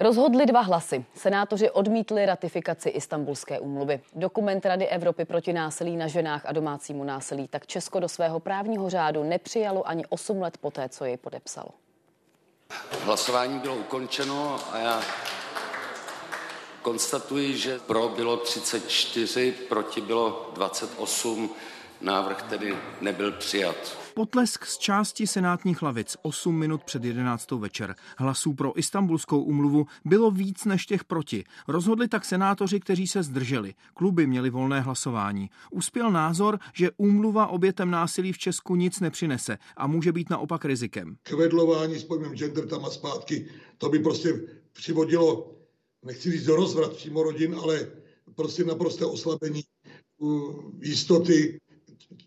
Rozhodli dva hlasy. Senátoři odmítli ratifikaci Istanbulské úmluvy. Dokument Rady Evropy proti násilí na ženách a domácímu násilí tak Česko do svého právního řádu nepřijalo ani 8 let poté, co jej podepsalo. Hlasování bylo ukončeno a já konstatuji, že pro bylo 34, proti bylo 28. Návrh tedy nebyl přijat. Potlesk z části senátních lavic 8 minut před 11. večer. Hlasů pro istambulskou umluvu bylo víc než těch proti. Rozhodli tak senátoři, kteří se zdrželi. Kluby měli volné hlasování. Uspěl názor, že úmluva obětem násilí v Česku nic nepřinese a může být naopak rizikem. Kvedlování s pojmem gender tam a zpátky, to by prostě přivodilo, nechci říct do rozvrat přímo rodin, ale prostě naprosté oslabení jistoty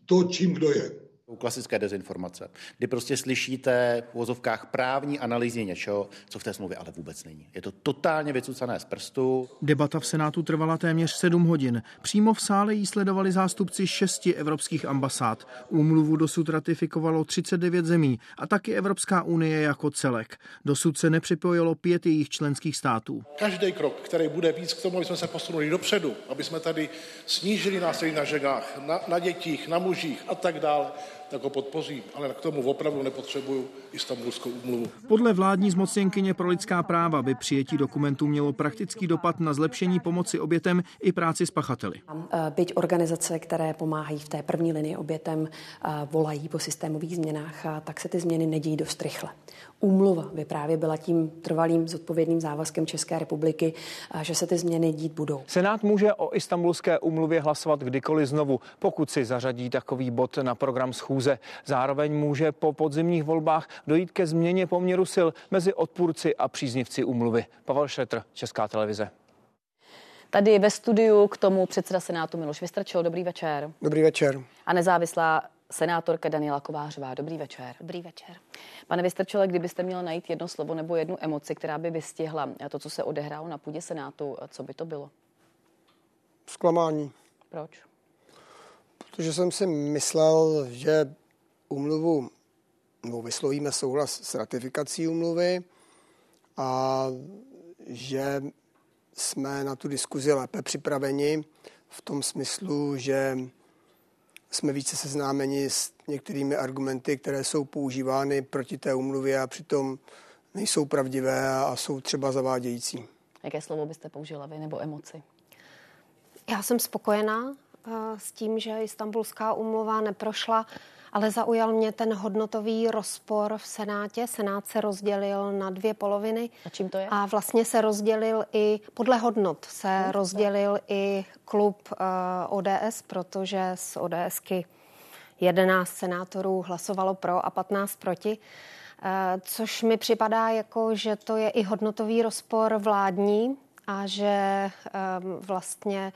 to, čím kdo je klasické dezinformace, kdy prostě slyšíte v vozovkách právní analýzy něčeho, co v té smlouvě ale vůbec není. Je to totálně vycucané z prstu. Debata v Senátu trvala téměř sedm hodin. Přímo v sále jí sledovali zástupci šesti evropských ambasád. Úmluvu dosud ratifikovalo 39 zemí a taky Evropská unie jako celek. Dosud se nepřipojilo pět jejich členských států. Každý krok, který bude víc k tomu, aby jsme se posunuli dopředu, aby jsme tady snížili násilí na ženách, na, na dětích, na mužích a tak dále, tak ho podpořím, ale k tomu opravdu nepotřebuju Istanbulskou úmluvu. Podle vládní zmocněnkyně pro lidská práva by přijetí dokumentu mělo praktický dopad na zlepšení pomoci obětem i práci s pachateli. Byť organizace, které pomáhají v té první linii obětem, volají po systémových změnách, tak se ty změny nedějí dost rychle. Úmluva by právě byla tím trvalým zodpovědným závazkem České republiky, že se ty změny dít budou. Senát může o istambulské úmluvě hlasovat kdykoliv znovu, pokud si zařadí takový bod na program schůze. Zároveň může po podzimních volbách dojít ke změně poměru sil mezi odpůrci a příznivci úmluvy. Pavel Šetr, Česká televize. Tady ve studiu k tomu předseda Senátu Miloš Vystrčil. Dobrý večer. Dobrý večer. A nezávislá senátorka Daniela Kovářová. Dobrý večer. Dobrý večer. Pane Vystrčele, kdybyste měl najít jedno slovo nebo jednu emoci, která by vystihla to, co se odehrálo na půdě Senátu, co by to bylo? Zklamání. Proč? Protože jsem si myslel, že umluvu, nebo vyslovíme souhlas s ratifikací umluvy a že jsme na tu diskuzi lépe připraveni v tom smyslu, že jsme více seznámeni s některými argumenty, které jsou používány proti té umluvě a přitom nejsou pravdivé a jsou třeba zavádějící. Jaké slovo byste použila vy nebo emoci? Já jsem spokojená uh, s tím, že Istanbulská umluva neprošla ale zaujal mě ten hodnotový rozpor v Senátě. Senát se rozdělil na dvě poloviny. A čím to je? A vlastně se rozdělil i, podle hodnot se hmm, rozdělil i klub uh, ODS, protože z ODSky 11 senátorů hlasovalo pro a 15 proti. Uh, což mi připadá jako, že to je i hodnotový rozpor vládní a že um, vlastně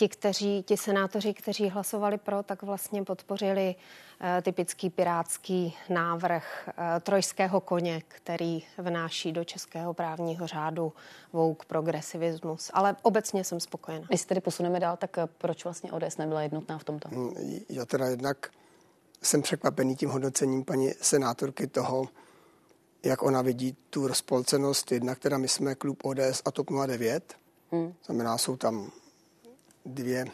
ti, kteří, ti senátoři, kteří hlasovali pro, tak vlastně podpořili Eh, typický pirátský návrh eh, trojského koně, který vnáší do českého právního řádu vouk progresivismus. Ale obecně jsem spokojená. Když se tedy posuneme dál, tak eh, proč vlastně ODS nebyla jednotná v tomto? Hmm, já teda jednak jsem překvapený tím hodnocením paní senátorky toho, jak ona vidí tu rozpolcenost. Jednak teda my jsme klub ODS a TOP 09. Hmm. Znamená, jsou tam dvě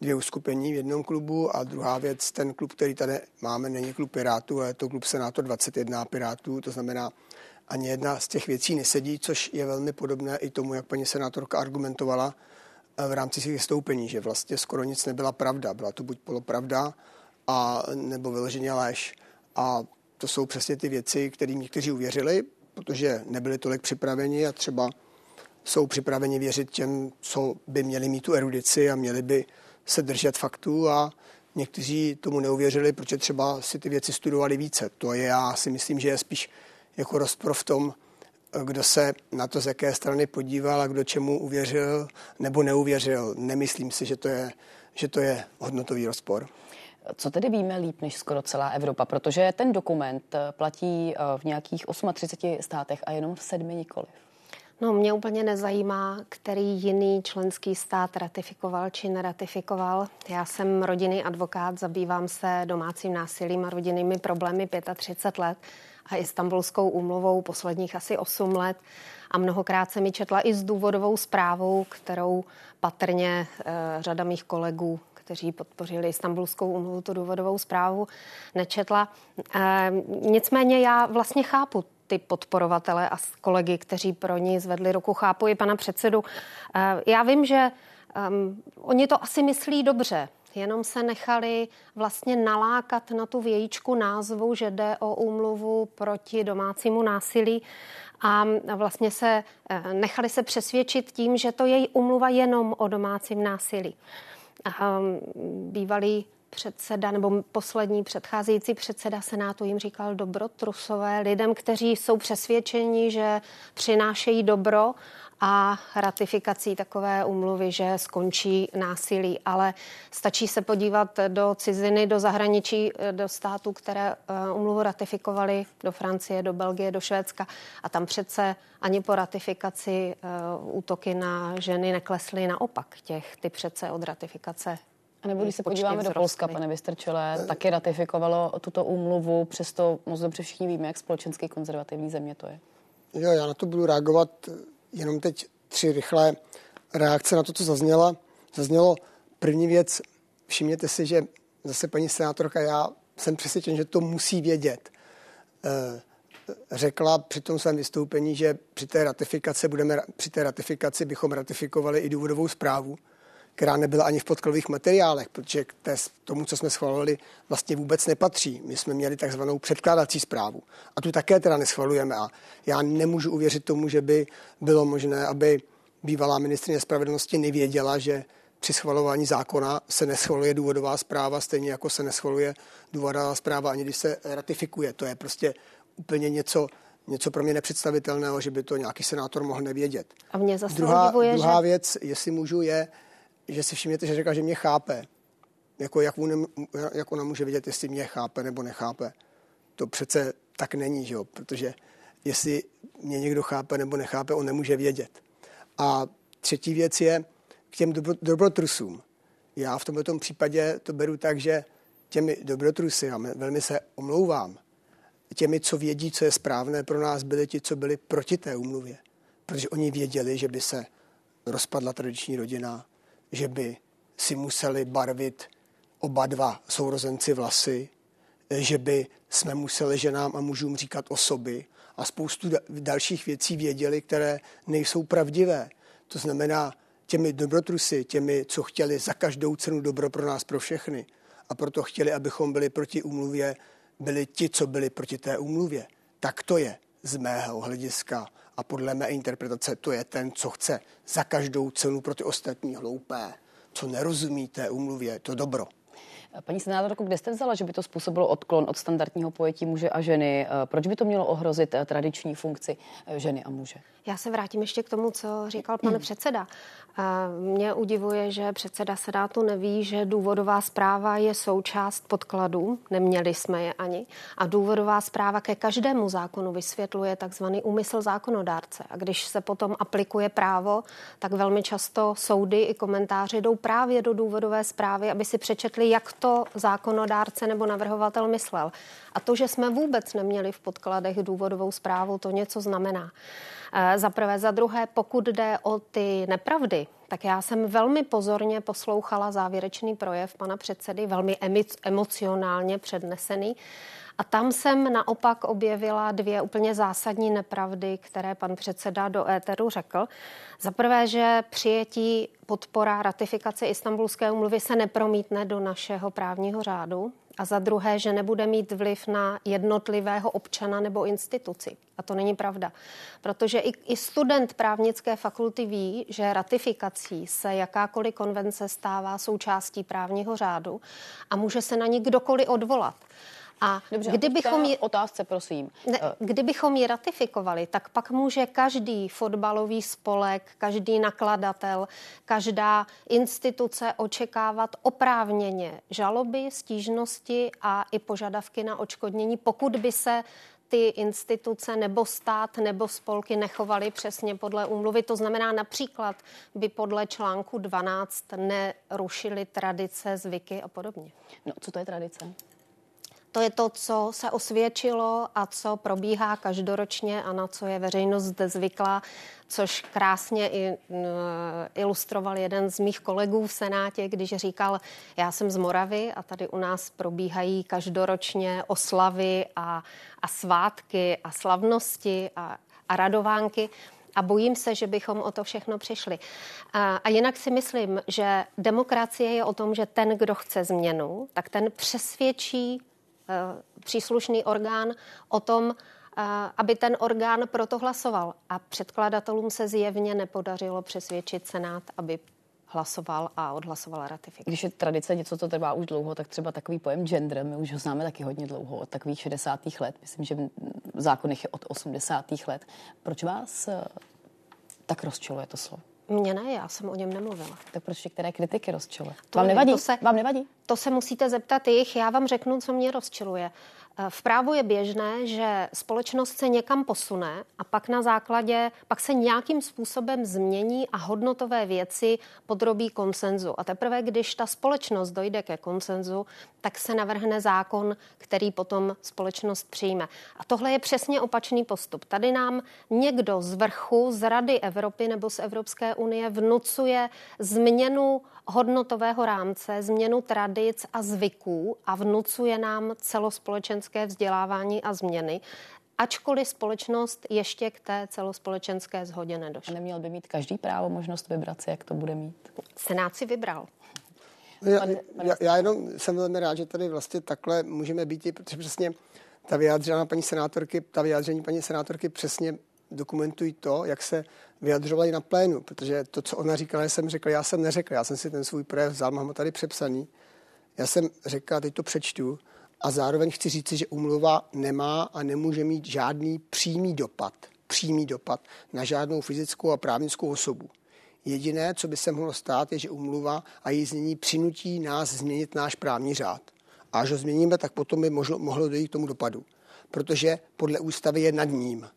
dvě uskupení v jednom klubu a druhá věc, ten klub, který tady máme, není klub Pirátů, ale je to klub Senátor 21 Pirátů, to znamená, ani jedna z těch věcí nesedí, což je velmi podobné i tomu, jak paní senátorka argumentovala eh, v rámci svých vystoupení, že vlastně skoro nic nebyla pravda. Byla to buď polopravda, a, nebo vyloženě lež. A to jsou přesně ty věci, kterým někteří uvěřili, protože nebyli tolik připraveni a třeba jsou připraveni věřit těm, co by měli mít tu erudici a měli by se držet faktů a někteří tomu neuvěřili, protože třeba si ty věci studovali více. To je, já si myslím, že je spíš jako rozpor v tom, kdo se na to z jaké strany podíval a kdo čemu uvěřil nebo neuvěřil. Nemyslím si, že to je, že to je hodnotový rozpor. Co tedy víme líp než skoro celá Evropa? Protože ten dokument platí v nějakých 38 státech a jenom v sedmi nikoliv. No, mě úplně nezajímá, který jiný členský stát ratifikoval či neratifikoval. Já jsem rodinný advokát, zabývám se domácím násilím a rodinnými problémy 35 let a Istanbulskou úmluvou posledních asi 8 let a mnohokrát se mi četla i s důvodovou zprávou, kterou patrně e, řada mých kolegů kteří podpořili Istanbulskou umluvu, tu důvodovou zprávu, nečetla. E, nicméně já vlastně chápu ty podporovatele a kolegy, kteří pro ní zvedli ruku. Chápu i pana předsedu. E, já vím, že um, oni to asi myslí dobře, jenom se nechali vlastně nalákat na tu vějíčku názvu, že jde o úmluvu proti domácímu násilí a vlastně se nechali se přesvědčit tím, že to je umluva jenom o domácím násilí. Ehm, bývalý předseda nebo poslední předcházející předseda Senátu jim říkal dobrotrusové lidem, kteří jsou přesvědčeni, že přinášejí dobro a ratifikací takové umluvy, že skončí násilí. Ale stačí se podívat do ciziny, do zahraničí, do států, které umluvu ratifikovali, do Francie, do Belgie, do Švédska. A tam přece ani po ratifikaci útoky na ženy neklesly. Naopak, těch ty přece od ratifikace a nebo když se podíváme do Polska, pane Vystrčele, taky ratifikovalo tuto úmluvu, přesto moc dobře všichni víme, jak společensky konzervativní země to je. Jo, já na to budu reagovat jenom teď tři rychlé reakce na to, co zazněla. Zaznělo první věc, všimněte si, že zase paní senátorka, já jsem přesvědčen, že to musí vědět. Eh, řekla při tom svém vystoupení, že při té ratifikaci, budeme, při té ratifikaci bychom ratifikovali i důvodovou zprávu, která nebyla ani v podkladových materiálech, protože k té, tomu, co jsme schvalovali, vlastně vůbec nepatří. My jsme měli takzvanou předkládací zprávu a tu také teda neschvalujeme a já nemůžu uvěřit tomu, že by bylo možné, aby bývalá ministrině spravedlnosti nevěděla, že při schvalování zákona se neschvaluje důvodová zpráva, stejně jako se neschvaluje důvodová zpráva ani když se ratifikuje. To je prostě úplně něco, něco pro mě nepředstavitelného, že by to nějaký senátor mohl nevědět. A mě zase druhá, udivuje, druhá že... věc, jestli můžu, je, že si všimněte, že řekla, že mě chápe. Jako jak, ne, jak ona může vědět, jestli mě chápe nebo nechápe. To přece tak není, že jo? protože jestli mě někdo chápe nebo nechápe, on nemůže vědět. A třetí věc je k těm dobro, dobrotrusům. Já v tomto případě to beru tak, že těmi dobrotrusy, a velmi se omlouvám, těmi, co vědí, co je správné pro nás, byli ti, co byli proti té úmluvě. Protože oni věděli, že by se rozpadla tradiční rodina, že by si museli barvit oba dva sourozenci vlasy, že by jsme museli ženám a mužům říkat osoby a spoustu dalších věcí věděli, které nejsou pravdivé. To znamená, těmi dobrotrusy, těmi, co chtěli za každou cenu dobro pro nás, pro všechny, a proto chtěli, abychom byli proti úmluvě, byli ti, co byli proti té úmluvě. Tak to je z mého hlediska a podle mé interpretace to je ten, co chce za každou cenu pro ty ostatní hloupé, co nerozumí té umluvě, to dobro. Paní senátorko, kde jste vzala, že by to způsobilo odklon od standardního pojetí muže a ženy? Proč by to mělo ohrozit eh, tradiční funkci eh, ženy a muže? Já se vrátím ještě k tomu, co říkal pan předseda. Mě udivuje, že předseda Senátu neví, že důvodová zpráva je součást podkladů, neměli jsme je ani, a důvodová zpráva ke každému zákonu vysvětluje takzvaný úmysl zákonodárce. A když se potom aplikuje právo, tak velmi často soudy i komentáře jdou právě do důvodové zprávy, aby si přečetli, jak to zákonodárce nebo navrhovatel myslel. A to, že jsme vůbec neměli v podkladech důvodovou zprávu, to něco znamená. Eh, za prvé. Za druhé, pokud jde o ty nepravdy, tak já jsem velmi pozorně poslouchala závěrečný projev pana předsedy, velmi emocionálně přednesený. A tam jsem naopak objevila dvě úplně zásadní nepravdy, které pan předseda do éteru řekl. Za prvé, že přijetí podpora ratifikace Istanbulské umluvy se nepromítne do našeho právního řádu a za druhé, že nebude mít vliv na jednotlivého občana nebo instituci. A to není pravda, protože i, i student právnické fakulty ví, že ratifikací se jakákoliv konvence stává součástí právního řádu a může se na ní kdokoliv odvolat. A Dobře, kdybychom ji, otázce, prosím. Ne, eh. kdybychom ji ratifikovali, tak pak může každý fotbalový spolek, každý nakladatel, každá instituce očekávat oprávněně žaloby, stížnosti a i požadavky na očkodnění, pokud by se ty instituce nebo stát nebo spolky nechovaly přesně podle úmluvy. To znamená například by podle článku 12 nerušili tradice, zvyky a podobně. No, co to je tradice? To je to, co se osvědčilo a co probíhá každoročně a na co je veřejnost zvyklá, což krásně i, ilustroval jeden z mých kolegů v Senátě, když říkal, já jsem z Moravy a tady u nás probíhají každoročně oslavy a, a svátky a slavnosti a, a radovánky a bojím se, že bychom o to všechno přišli. A, a jinak si myslím, že demokracie je o tom, že ten, kdo chce změnu, tak ten přesvědčí příslušný orgán o tom, uh, aby ten orgán proto hlasoval. A předkladatelům se zjevně nepodařilo přesvědčit Senát, aby hlasoval a odhlasoval ratifikaci. Když je tradice něco, co trvá už dlouho, tak třeba takový pojem gender, my už ho známe taky hodně dlouho, od takových 60. let. Myslím, že v zákonech je od 80. let. Proč vás eh, tak rozčiluje to slovo? Mně ne, já jsem o něm nemluvila. Tak proč některé kritiky rozčiluje? To vám nevadí? To se, vám nevadí? To se musíte zeptat jich, já vám řeknu, co mě rozčiluje. V právu je běžné, že společnost se někam posune a pak na základě, pak se nějakým způsobem změní a hodnotové věci podrobí konsenzu. A teprve, když ta společnost dojde ke konsenzu, tak se navrhne zákon, který potom společnost přijme. A tohle je přesně opačný postup. Tady nám někdo z vrchu, z Rady Evropy nebo z Evropské unie vnucuje změnu hodnotového rámce, změnu tradic a zvyků a vnucuje nám celospolečenské vzdělávání a změny, ačkoliv společnost ještě k té celospolečenské zhodě nedošla. A neměl by mít každý právo možnost vybrat si, jak to bude mít? Senát si vybral. Já, já, já jenom jsem velmi rád, že tady vlastně takhle můžeme být, protože přesně ta vyjádření paní senátorky, ta vyjádření paní senátorky přesně dokumentují to, jak se vyjadřovali na plénu, protože to, co ona říkala, jsem řekl, já jsem neřekl, já jsem si ten svůj projev vzal, mám ho tady přepsaný. Já jsem řekl, teď to přečtu, a zároveň chci říci, že umluva nemá a nemůže mít žádný přímý dopad, přímý dopad na žádnou fyzickou a právnickou osobu. Jediné, co by se mohlo stát, je, že umluva a její znění přinutí nás změnit náš právní řád. A až ho změníme, tak potom by mohlo, mohlo dojít k tomu dopadu. Protože podle ústavy je nad ním.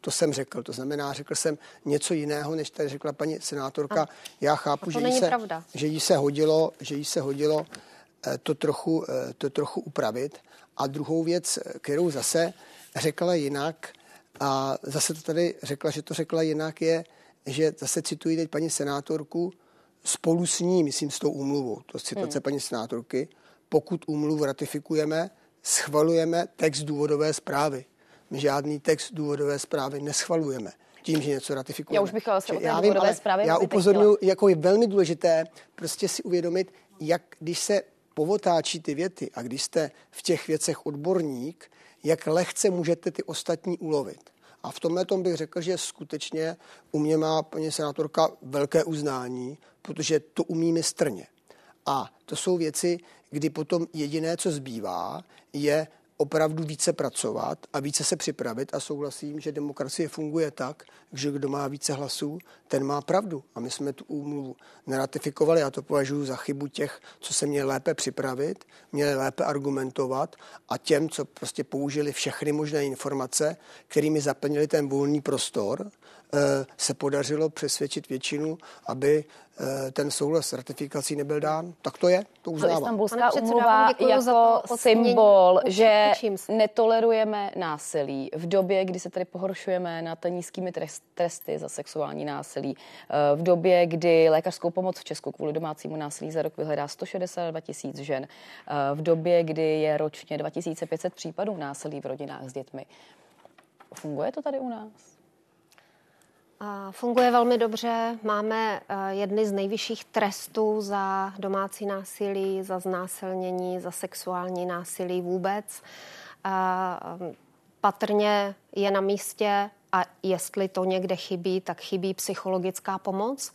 To jsem řekl. To znamená, řekl jsem něco jiného, než tady řekla paní senátorka. A, Já chápu, že jí, se, že jí se hodilo, že jí se hodilo to trochu, eh, to trochu upravit. A druhou věc, kterou zase řekla jinak, a zase to tady řekla, že to řekla jinak, je, že zase cituji teď paní senátorku, spolu s ní, myslím s tou úmluvou, to je citace hmm. paní senátorky, pokud úmluvu ratifikujeme, schvalujeme text důvodové zprávy. My žádný text důvodové zprávy neschvalujeme tím, že něco ratifikujeme. Já už bych se o té já vím, ale já upozorňuji, jako je velmi důležité prostě si uvědomit, jak když se povotáčí ty věty a když jste v těch věcech odborník, jak lehce můžete ty ostatní ulovit. A v tomhle tom bych řekl, že skutečně u mě má paní senátorka velké uznání, protože to umí mistrně. A to jsou věci, kdy potom jediné, co zbývá, je opravdu více pracovat a více se připravit a souhlasím, že demokracie funguje tak, že kdo má více hlasů, ten má pravdu. A my jsme tu úmluvu neratifikovali. Já to považuji za chybu těch, co se měli lépe připravit, měli lépe argumentovat a těm, co prostě použili všechny možné informace, kterými zaplnili ten volný prostor, eh, se podařilo přesvědčit většinu, aby ten souhlas s ratifikací nebyl dán, tak to je, to uznávám. Istanbulská umluva jako symbol, že netolerujeme násilí v době, kdy se tady pohoršujeme nad nízkými tresty za sexuální násilí, eh, v době, kdy lékařskou pomoc v Česku kvůli domácímu násilí za rok vyhledá 162 tisíc žen, eh, v době, kdy je ročně 2500 případů násilí v rodinách s dětmi. Funguje to tady u nás? Funguje velmi dobře. Máme eh, jedny z nejvyšších trestů za domácí násilí, za znásilnění, za sexuální násilí vůbec. Eh, patrně je na místě a jestli to někde chybí, tak chybí psychologická pomoc.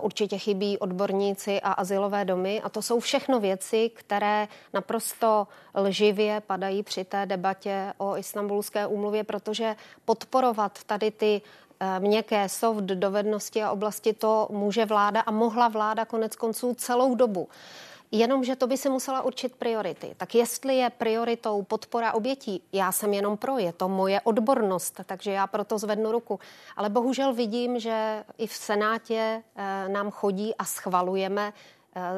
Určitě chybí odborníci a asilové domy a to jsou všechno věci, které naprosto lživě padají při té debatě o istambulské úmluvě, protože podporovat tady ty Eh, měkké soft dovednosti a oblasti to může vláda a mohla vláda konec konců celou dobu. Jenomže to by se musela určit priority. Tak jestli je prioritou podpora obětí, já jsem jenom pro, je to moje odbornost, takže já proto zvednu ruku. Ale bohužel vidím, že i v Senátě eh, nám chodí a schvalujeme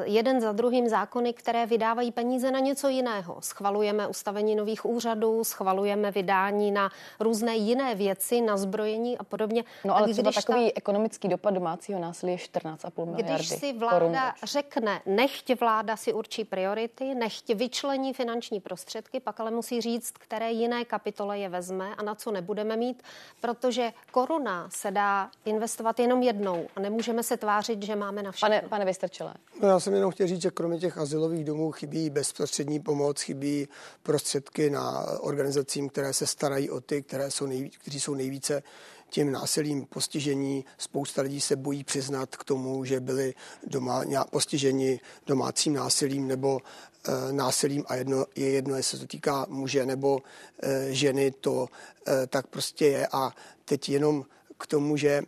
jeden za druhým zákony, které vydávají peníze na něco jiného. Schvalujeme ustavení nových úřadů, schvalujeme vydání na různé jiné věci, na zbrojení a podobně. No ale třeba takový ta... ekonomický dopad domácího násilí je 14,5 miliardy. Když si vláda korun. řekne, nechť vláda si určí priority, nechť vyčlení finanční prostředky, pak ale musí říct, které jiné kapitole je vezme a na co nebudeme mít, protože koruna se dá investovat jenom jednou a nemůžeme se tvářit, že máme na všechno. Pane, pane Vystrčele. Já jsem jenom chtěl říct, že kromě těch asilových domů chybí bezprostřední pomoc, chybí prostředky na organizacím, které se starají o ty, které jsou nejvíc, kteří jsou nejvíce tím násilím postižení. Spousta lidí se bojí přiznat k tomu, že byli doma, postiženi domácím násilím nebo e, násilím a jedno, je jedno, jestli se to týká muže nebo e, ženy, to e, tak prostě je. A teď jenom k tomu, že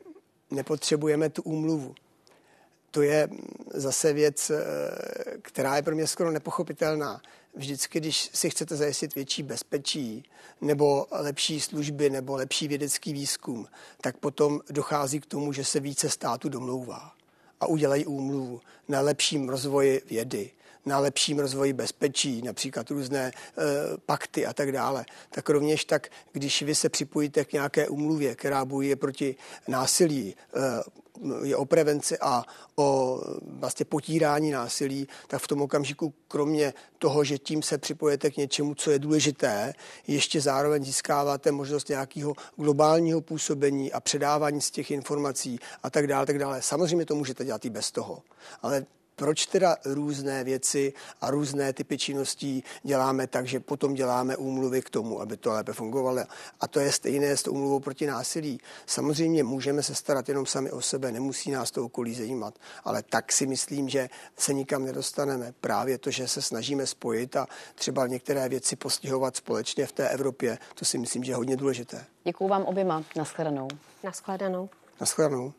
nepotřebujeme tu úmluvu to je zase věc, eh, která je pro mě skoro nepochopitelná. Vždycky, když si chcete zajistit větší bezpečí nebo lepší služby nebo lepší vědecký výzkum, tak potom dochází k tomu, že se více států domlouvá a udělají úmluvu na lepším rozvoji vědy, na lepším rozvoji bezpečí, například různé e, pakty a tak dále. Tak rovněž tak, když vy se připojíte k nějaké umluvě, která bojuje proti násilí, e, je o prevenci a o vlastně potírání násilí, tak v tom okamžiku, kromě toho, že tím se připojete k něčemu, co je důležité, ještě zároveň získáváte možnost nějakého globálního působení a předávání z těch informací a tak dále, tak dále. Samozřejmě to můžete dělat i bez toho, ale proč teda různé věci a různé typy činností děláme tak, že potom děláme úmluvy k tomu, aby to lépe fungovalo. A to je stejné s úmluvou proti násilí. Samozřejmě můžeme se starat jenom sami o sebe, nemusí nás to okolí zajímat, ale tak si myslím, že se nikam nedostaneme. Právě to, že se snažíme spojit a třeba některé věci postihovat společně v té Evropě, to si myslím, že je hodně důležité. Děkuji vám oběma. Naschledanou. Naschledanou. Naschledanou.